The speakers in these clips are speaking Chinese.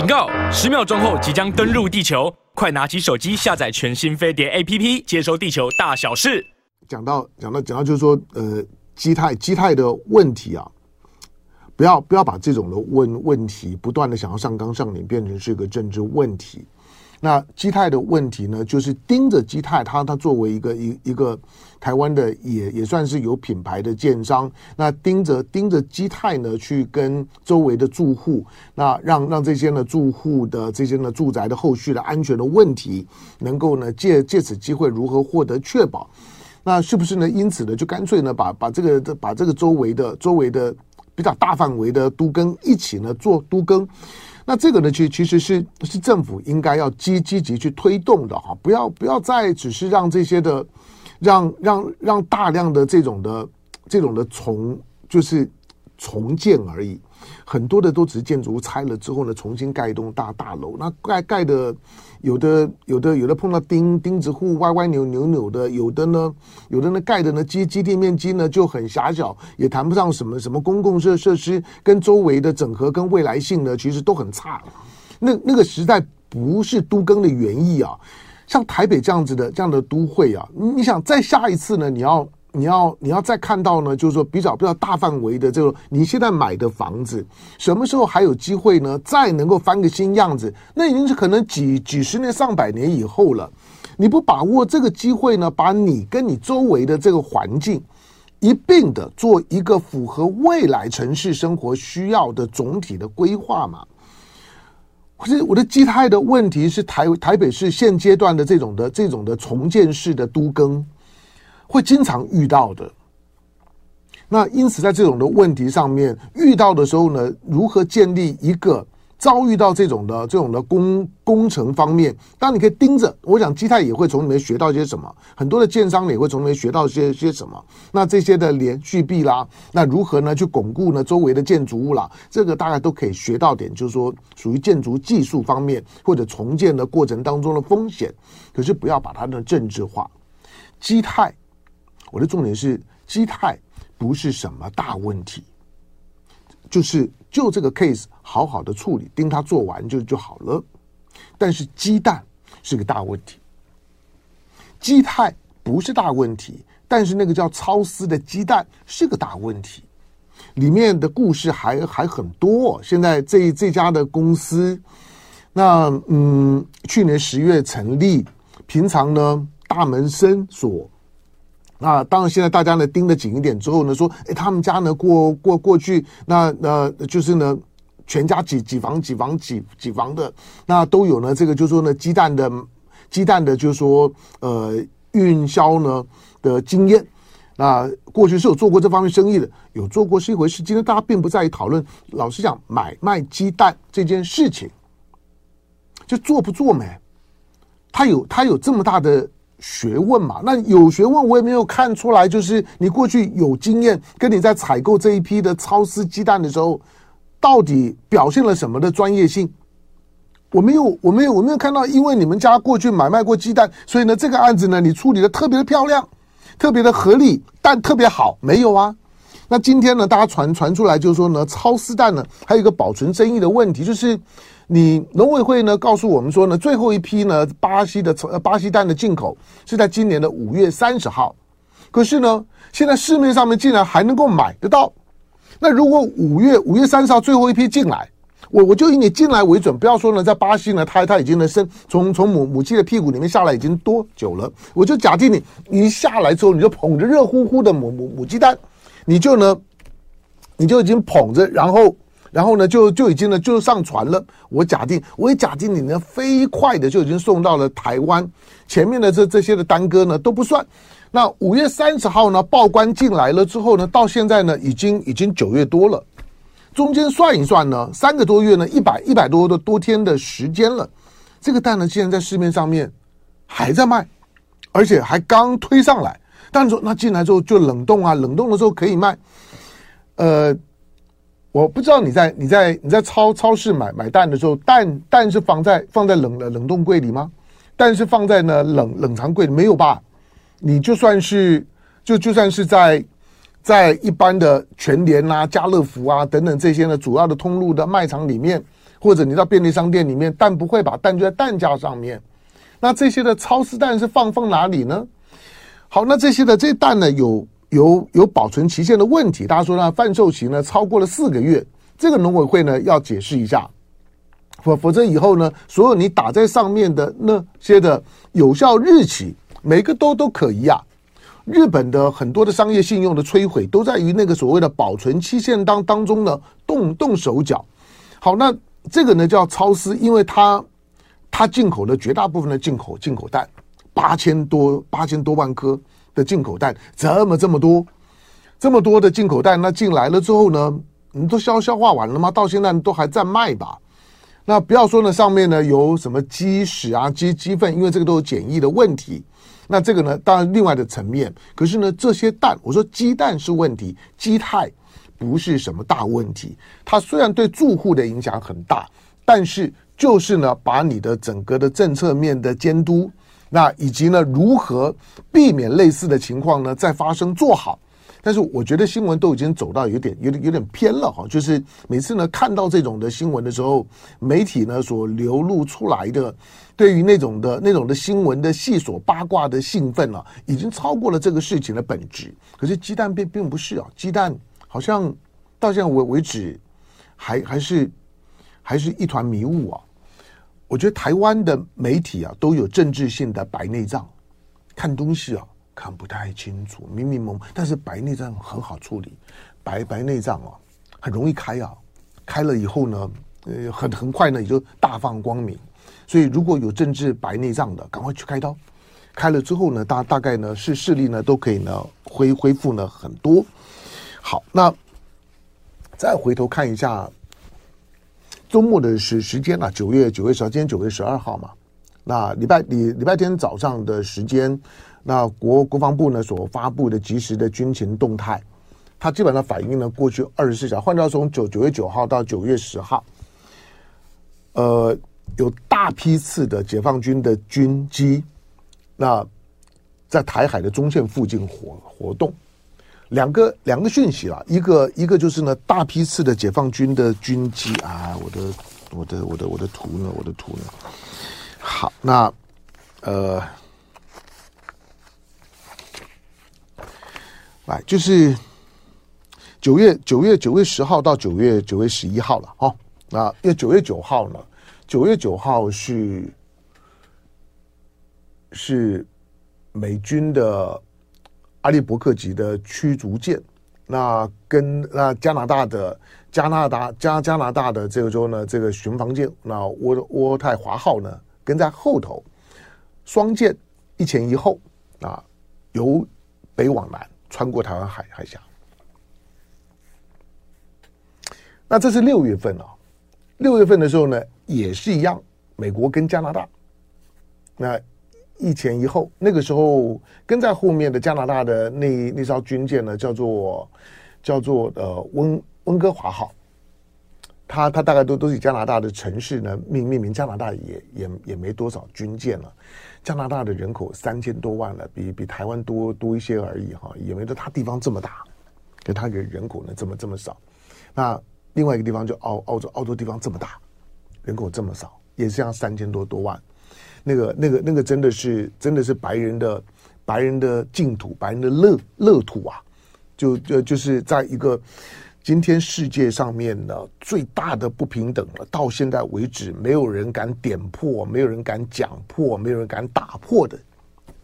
警告！十秒钟后即将登陆地球，快拿起手机下载全新飞碟 APP，接收地球大小事。讲到讲到讲到，就是说，呃，基态基态的问题啊，不要不要把这种的问问题不断的想要上纲上脸，变成是一个政治问题。那基泰的问题呢，就是盯着基泰，他他作为一个一一个台湾的也也算是有品牌的建商，那盯着盯着基泰呢，去跟周围的住户，那让让这些呢住户的这些呢住宅的后续的安全的问题，能够呢借借此机会如何获得确保？那是不是呢？因此呢，就干脆呢把把这个把这个周围的周围的比较大范围的都更一起呢做都更。那这个呢，其其实是是政府应该要积积极去推动的哈，不要不要再只是让这些的，让让让大量的这种的这种的重就是重建而已，很多的都只是建筑物拆了之后呢，重新盖一栋大大楼，那盖盖的。有的有的有的碰到钉钉子户歪歪扭扭扭的，有的呢有的呢盖的呢基基地面积呢就很狭小，也谈不上什么什么公共设设施跟周围的整合跟未来性呢，其实都很差。那那个时代不是都更的原意啊，像台北这样子的这样的都会啊，你想再下一次呢，你要。你要你要再看到呢，就是说比较比较大范围的这种，你现在买的房子，什么时候还有机会呢？再能够翻个新样子，那已经是可能几几十年、上百年以后了。你不把握这个机会呢，把你跟你周围的这个环境一并的做一个符合未来城市生活需要的总体的规划嘛？可是我的基态的问题是台台北市现阶段的这种的这种的重建式的都更。会经常遇到的，那因此在这种的问题上面遇到的时候呢，如何建立一个遭遇到这种的这种的工工程方面，当然你可以盯着，我想基泰也会从里面学到些什么，很多的建商也会从里面学到些些什么。那这些的连续壁啦，那如何呢去巩固呢周围的建筑物啦，这个大概都可以学到点，就是说属于建筑技术方面或者重建的过程当中的风险，可是不要把它的政治化，基泰。我的重点是，基泰不是什么大问题，就是就这个 case 好好的处理，盯他做完就就好了。但是鸡蛋是个大问题，基泰不是大问题，但是那个叫超丝的鸡蛋是个大问题，里面的故事还还很多。现在这这家的公司，那嗯，去年十月成立，平常呢大门深锁。那当然，现在大家呢盯得紧一点之后呢，说，哎，他们家呢过过过去，那那就是呢，全家几几房几房几几房的，那都有呢，这个就是说呢，鸡蛋的鸡蛋的，就是说呃运销呢的经验，那过去是有做过这方面生意的，有做过是一回事。今天大家并不在意讨论，老实讲，买卖鸡蛋这件事情，就做不做没，他有他有这么大的。学问嘛，那有学问，我也没有看出来。就是你过去有经验，跟你在采购这一批的超丝鸡蛋的时候，到底表现了什么的专业性？我没有，我没有，我没有看到。因为你们家过去买卖过鸡蛋，所以呢，这个案子呢，你处理的特别的漂亮，特别的合理，但特别好，没有啊？那今天呢，大家传传出来就是说呢，超丝蛋呢，还有一个保存争议的问题，就是。你农委会呢告诉我们说呢，最后一批呢巴西的巴西蛋的进口是在今年的五月三十号，可是呢，现在市面上面竟然还能够买得到。那如果五月五月三十号最后一批进来，我我就以你进来为准，不要说呢，在巴西呢，它它已经呢生从从母母鸡的屁股里面下来已经多久了？我就假定你你一下来之后，你就捧着热乎乎的母母母鸡蛋，你就呢，你就已经捧着，然后。然后呢，就就已经呢，就上船了。我假定，我也假定你呢，飞快的就已经送到了台湾。前面的这这些的耽搁呢都不算。那五月三十号呢，报关进来了之后呢，到现在呢，已经已经九月多了。中间算一算呢，三个多月呢，一百一百多的多天的时间了。这个蛋呢，现在在市面上面还在卖，而且还刚推上来。但是说那进来之后就冷冻啊，冷冻的时候可以卖。呃。我不知道你在你在你在超超市买买蛋的时候，蛋蛋是放在放在冷冷冻柜里吗？蛋是放在呢冷冷藏柜里没有吧？你就算是就就算是在在一般的全联啊、家乐福啊等等这些呢主要的通路的卖场里面，或者你到便利商店里面，蛋不会把蛋就在蛋架上面。那这些的超市蛋是放放哪里呢？好，那这些的这蛋呢，有有有保存期限的问题。大家说呢，贩售期呢超过了四个月，这个农委会呢要解释一下，否否则以后呢，所有你打在上面的那些的有效日期，每个都都可疑啊。日本的很多的商业信用的摧毁，都在于那个所谓的保存期限当当中呢动动手脚。好，那这个呢叫超丝，因为它。它进口的绝大部分的进口进口蛋，八千多八千多万颗的进口蛋，这么这么多，这么多的进口蛋，那进来了之后呢，你都消消化完了吗？到现在都还在卖吧？那不要说呢，上面呢有什么鸡屎啊、鸡鸡粪，因为这个都有检疫的问题。那这个呢，当然另外的层面，可是呢，这些蛋，我说鸡蛋是问题，鸡态不是什么大问题。它虽然对住户的影响很大，但是。就是呢，把你的整个的政策面的监督，那以及呢，如何避免类似的情况呢再发生做好。但是我觉得新闻都已经走到有点有点有点偏了哈，就是每次呢看到这种的新闻的时候，媒体呢所流露出来的对于那种的那种的新闻的细琐八卦的兴奋啊，已经超过了这个事情的本质。可是鸡蛋并并不是啊，鸡蛋好像到现在为为止还还是还是一团迷雾啊。我觉得台湾的媒体啊都有政治性的白内障，看东西啊看不太清楚，迷迷蒙蒙。但是白内障很好处理，白白内障啊很容易开啊，开了以后呢，呃很很快呢也就大放光明。所以如果有政治白内障的，赶快去开刀，开了之后呢，大大概呢是视力呢都可以呢恢恢复呢很多。好，那再回头看一下。周末的时时间啊，九月九月十号，今天九月十二号嘛。那礼拜礼礼拜天早上的时间，那国国防部呢所发布的及时的军情动态，它基本上反映了过去二十四小时，换到从九九月九号到九月十号，呃，有大批次的解放军的军机，那在台海的中线附近活活动。两个两个讯息啊，一个一个就是呢，大批次的解放军的军机啊，我的我的我的我的图呢，我的图呢，好，那呃，来就是九月九月九月十号到九月九月十一号了哦，那因为九月九号呢，九月九号是是美军的。阿利伯克级的驱逐舰，那跟那加拿大的加拿大加加拿大的这个州呢，这个巡防舰那渥渥太华号呢跟在后头，双舰一前一后啊，由北往南穿过台湾海海峡。那这是六月份啊，六月份的时候呢也是一样，美国跟加拿大那。一前一后，那个时候跟在后面的加拿大的那那艘军舰呢，叫做叫做呃温温哥华号，它它大概都都是加拿大的城市呢命命名，加拿大也也也没多少军舰了，加拿大的人口三千多万了，比比台湾多多一些而已哈，也没得它地方这么大，跟它人人口呢这么这么少，那另外一个地方就澳澳洲澳洲地方这么大，人口这么少，也是像三千多多万。那个、那个、那个，真的是，真的是白人的白人的净土，白人的乐乐土啊！就就就是在一个今天世界上面呢最大的不平等了，到现在为止，没有人敢点破，没有人敢讲破，没有人敢打破的，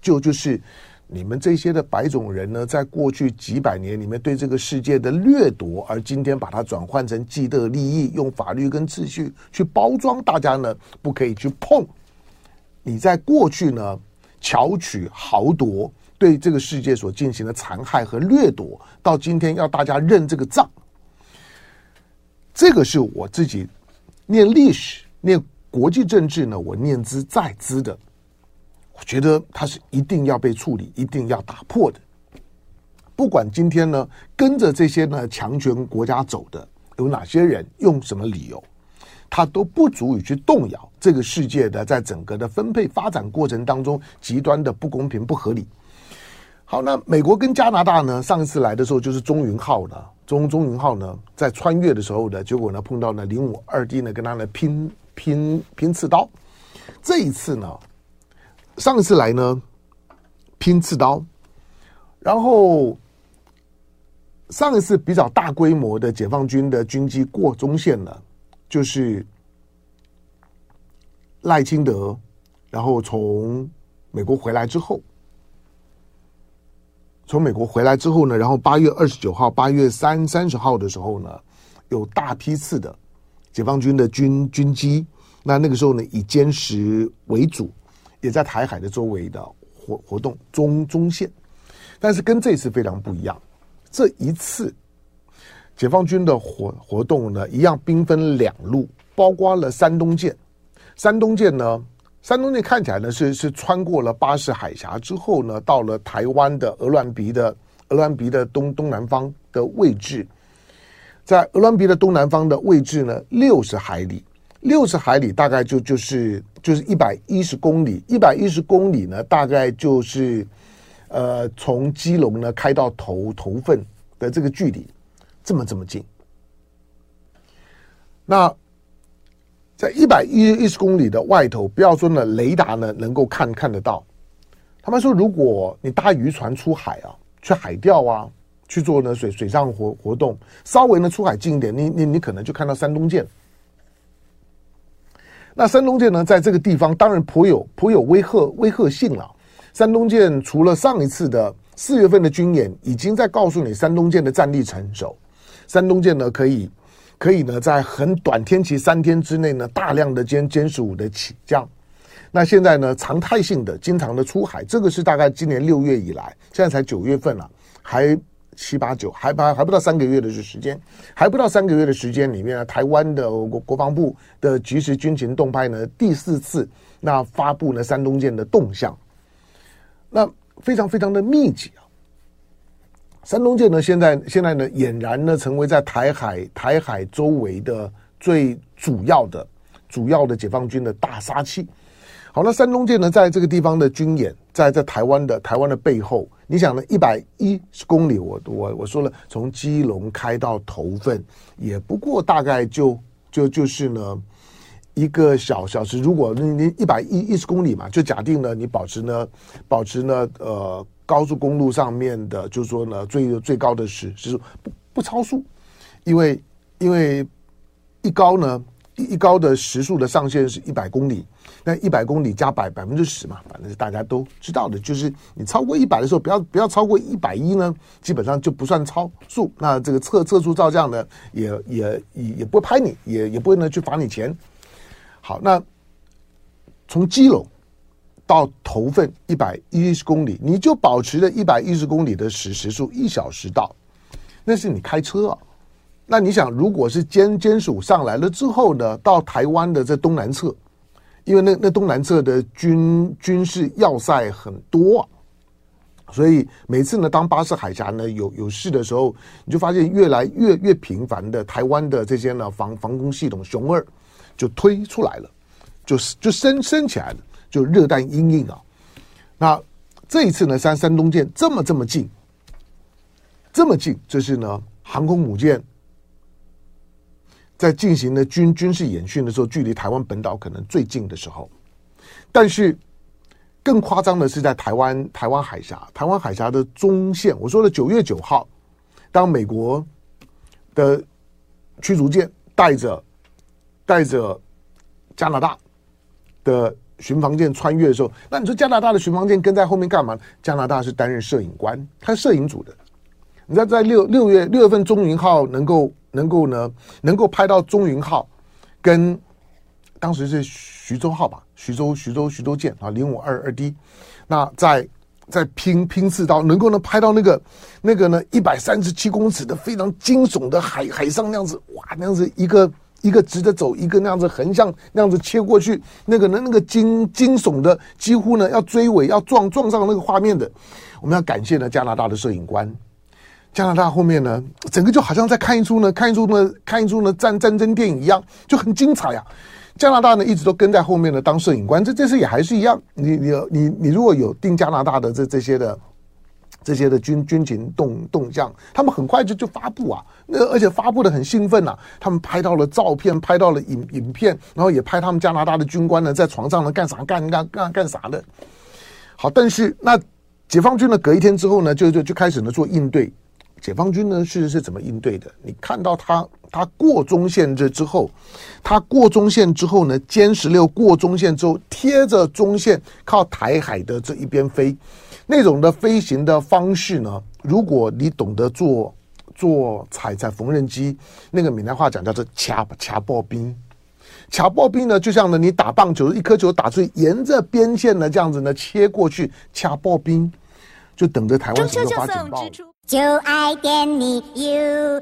就就是你们这些的白种人呢，在过去几百年里面对这个世界的掠夺，而今天把它转换成既得利益，用法律跟秩序去包装，大家呢不可以去碰。你在过去呢，巧取豪夺，对这个世界所进行的残害和掠夺，到今天要大家认这个账，这个是我自己念历史、念国际政治呢，我念之在兹的，我觉得它是一定要被处理、一定要打破的。不管今天呢，跟着这些呢强权国家走的有哪些人，用什么理由？它都不足以去动摇这个世界的在整个的分配发展过程当中极端的不公平不合理。好，那美国跟加拿大呢？上一次来的时候就是中云号的，中中云号呢在穿越的时候呢，结果呢碰到了零五二 D 呢跟他呢拼拼拼刺刀。这一次呢，上一次来呢拼刺刀，然后上一次比较大规模的解放军的军机过中线呢，就是赖清德，然后从美国回来之后。从美国回来之后呢，然后八月二十九号、八月三三十号的时候呢，有大批次的解放军的军军机，那那个时候呢，以歼十为主，也在台海的周围的活活动中中线，但是跟这次非常不一样，这一次解放军的活活动呢，一样兵分两路，包括了山东舰，山东舰呢。山东舰看起来呢是是穿过了巴士海峡之后呢，到了台湾的鹅銮鼻的鹅銮鼻的东东南方的位置，在鹅銮鼻的东南方的位置呢，六十海里，六十海里大概就就是就是一百一十公里，一百一十公里呢，大概就是呃从基隆呢开到头头份的这个距离，这么这么近，那。在一百一一十公里的外头，不要说呢，雷达呢能够看看得到。他们说，如果你搭渔船出海啊，去海钓啊，去做呢水水上活活动，稍微呢出海近一点，你你你可能就看到山东舰。那山东舰呢，在这个地方当然颇有颇有威吓威吓性了。山东舰除了上一次的四月份的军演，已经在告诉你山东舰的战力成熟，山东舰呢可以。可以呢，在很短天期三天之内呢，大量的歼歼十五的起降。那现在呢，常态性的、经常的出海，这个是大概今年六月以来，现在才九月份了，还七八九，还不还不到三个月的时间，还不到三个月的时间里面呢，台湾的国国防部的即时军情动态呢，第四次那发布了山东舰的动向，那非常非常的密集啊。山东舰呢，现在现在呢，俨然呢，成为在台海台海周围的最主要的、主要的解放军的大杀器。好，那山东舰呢，在这个地方的军演，在在台湾的台湾的背后，你想呢，一百一十公里，我我我说了，从基隆开到头份，也不过大概就就就是呢一个小小时。如果你你一百一一十公里嘛，就假定呢，你保持呢保持呢呃。高速公路上面的，就是说呢，最最高的时时速不不超速，因为因为一高呢一一高的时速的上限是一百公里，那一百公里加百百分之十嘛，反正是大家都知道的，就是你超过一百的时候，不要不要超过一百一呢，基本上就不算超速。那这个测测速照相呢，也也也也不会拍你，也也不会呢去罚你钱。好，那从基隆。到头份一百一十公里，你就保持着一百一十公里的时时速，一小时到，那是你开车啊。那你想，如果是歼歼十五上来了之后呢，到台湾的这东南侧，因为那那东南侧的军军事要塞很多啊，所以每次呢，当巴士海峡呢有有事的时候，你就发现越来越越频繁的台湾的这些呢防防空系统雄二就推出来了，就就升升起来了。就热带阴影啊，那这一次呢，山山东舰这么这么近，这么近，这是呢航空母舰在进行的军军事演训的时候，距离台湾本岛可能最近的时候。但是更夸张的是，在台湾台湾海峡，台湾海峡的中线，我说了九月九号，当美国的驱逐舰带着带着加拿大的。巡防舰穿越的时候，那你说加拿大的巡防舰跟在后面干嘛？加拿大是担任摄影官，他是摄影组的。你知道在六六月六月份，中云号能够能够呢，能够拍到中云号跟当时是徐州号吧，徐州徐州徐州舰啊，零五二二 D，那在在拼拼刺刀，能够呢拍到那个那个呢一百三十七公尺的非常惊悚的海海上那样子，哇，那样子一个。一个直着走，一个那样子横向那样子切过去，那个呢，那个惊惊悚的，几乎呢要追尾要撞撞上那个画面的，我们要感谢呢加拿大的摄影官。加拿大后面呢，整个就好像在看一出呢，看一出呢，看一出呢战战争电影一样，就很精彩呀、加拿大呢一直都跟在后面呢当摄影官，这这次也还是一样。你你你你如果有订加拿大的这这些的这些的军军情动动向，他们很快就就发布啊，那而且发布的很兴奋啊，他们拍到了照片，拍到了影影片，然后也拍他们加拿大的军官呢在床上呢干啥干干干干啥的。好，但是那解放军呢隔一天之后呢就就就开始呢做应对。解放军呢是是怎么应对的？你看到他他过中线这之后，他过中线之后呢，歼十六过中线之后贴着中线靠台海的这一边飞，那种的飞行的方式呢，如果你懂得做做踩踩缝纫机，那个闽南话讲叫做掐掐爆冰，掐爆冰呢就像呢你打棒球一颗球打出去，沿着边线呢这样子呢切过去，掐爆冰就等着台湾什么时候发警报。就爱点你 UFO